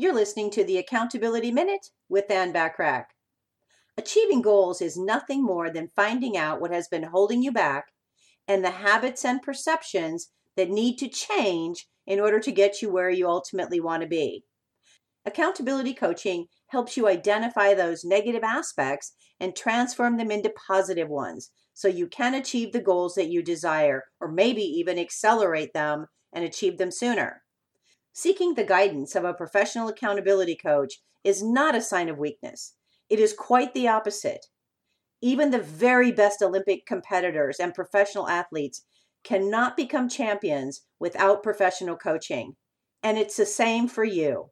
You're listening to the Accountability Minute with Ann Bachrach. Achieving goals is nothing more than finding out what has been holding you back and the habits and perceptions that need to change in order to get you where you ultimately want to be. Accountability coaching helps you identify those negative aspects and transform them into positive ones so you can achieve the goals that you desire or maybe even accelerate them and achieve them sooner. Seeking the guidance of a professional accountability coach is not a sign of weakness. It is quite the opposite. Even the very best Olympic competitors and professional athletes cannot become champions without professional coaching. And it's the same for you.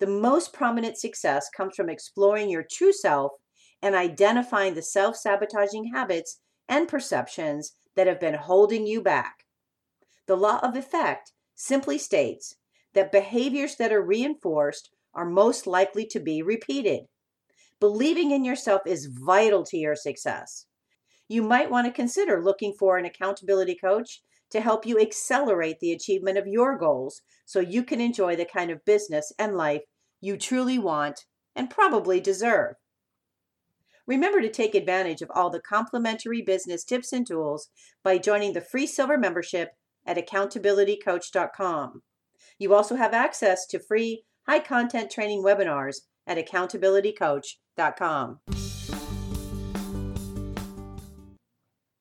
The most prominent success comes from exploring your true self and identifying the self sabotaging habits and perceptions that have been holding you back. The law of effect simply states that behaviors that are reinforced are most likely to be repeated. Believing in yourself is vital to your success. You might want to consider looking for an accountability coach to help you accelerate the achievement of your goals so you can enjoy the kind of business and life you truly want and probably deserve. Remember to take advantage of all the complimentary business tips and tools by joining the free silver membership at accountabilitycoach.com. You also have access to free high content training webinars at accountabilitycoach.com.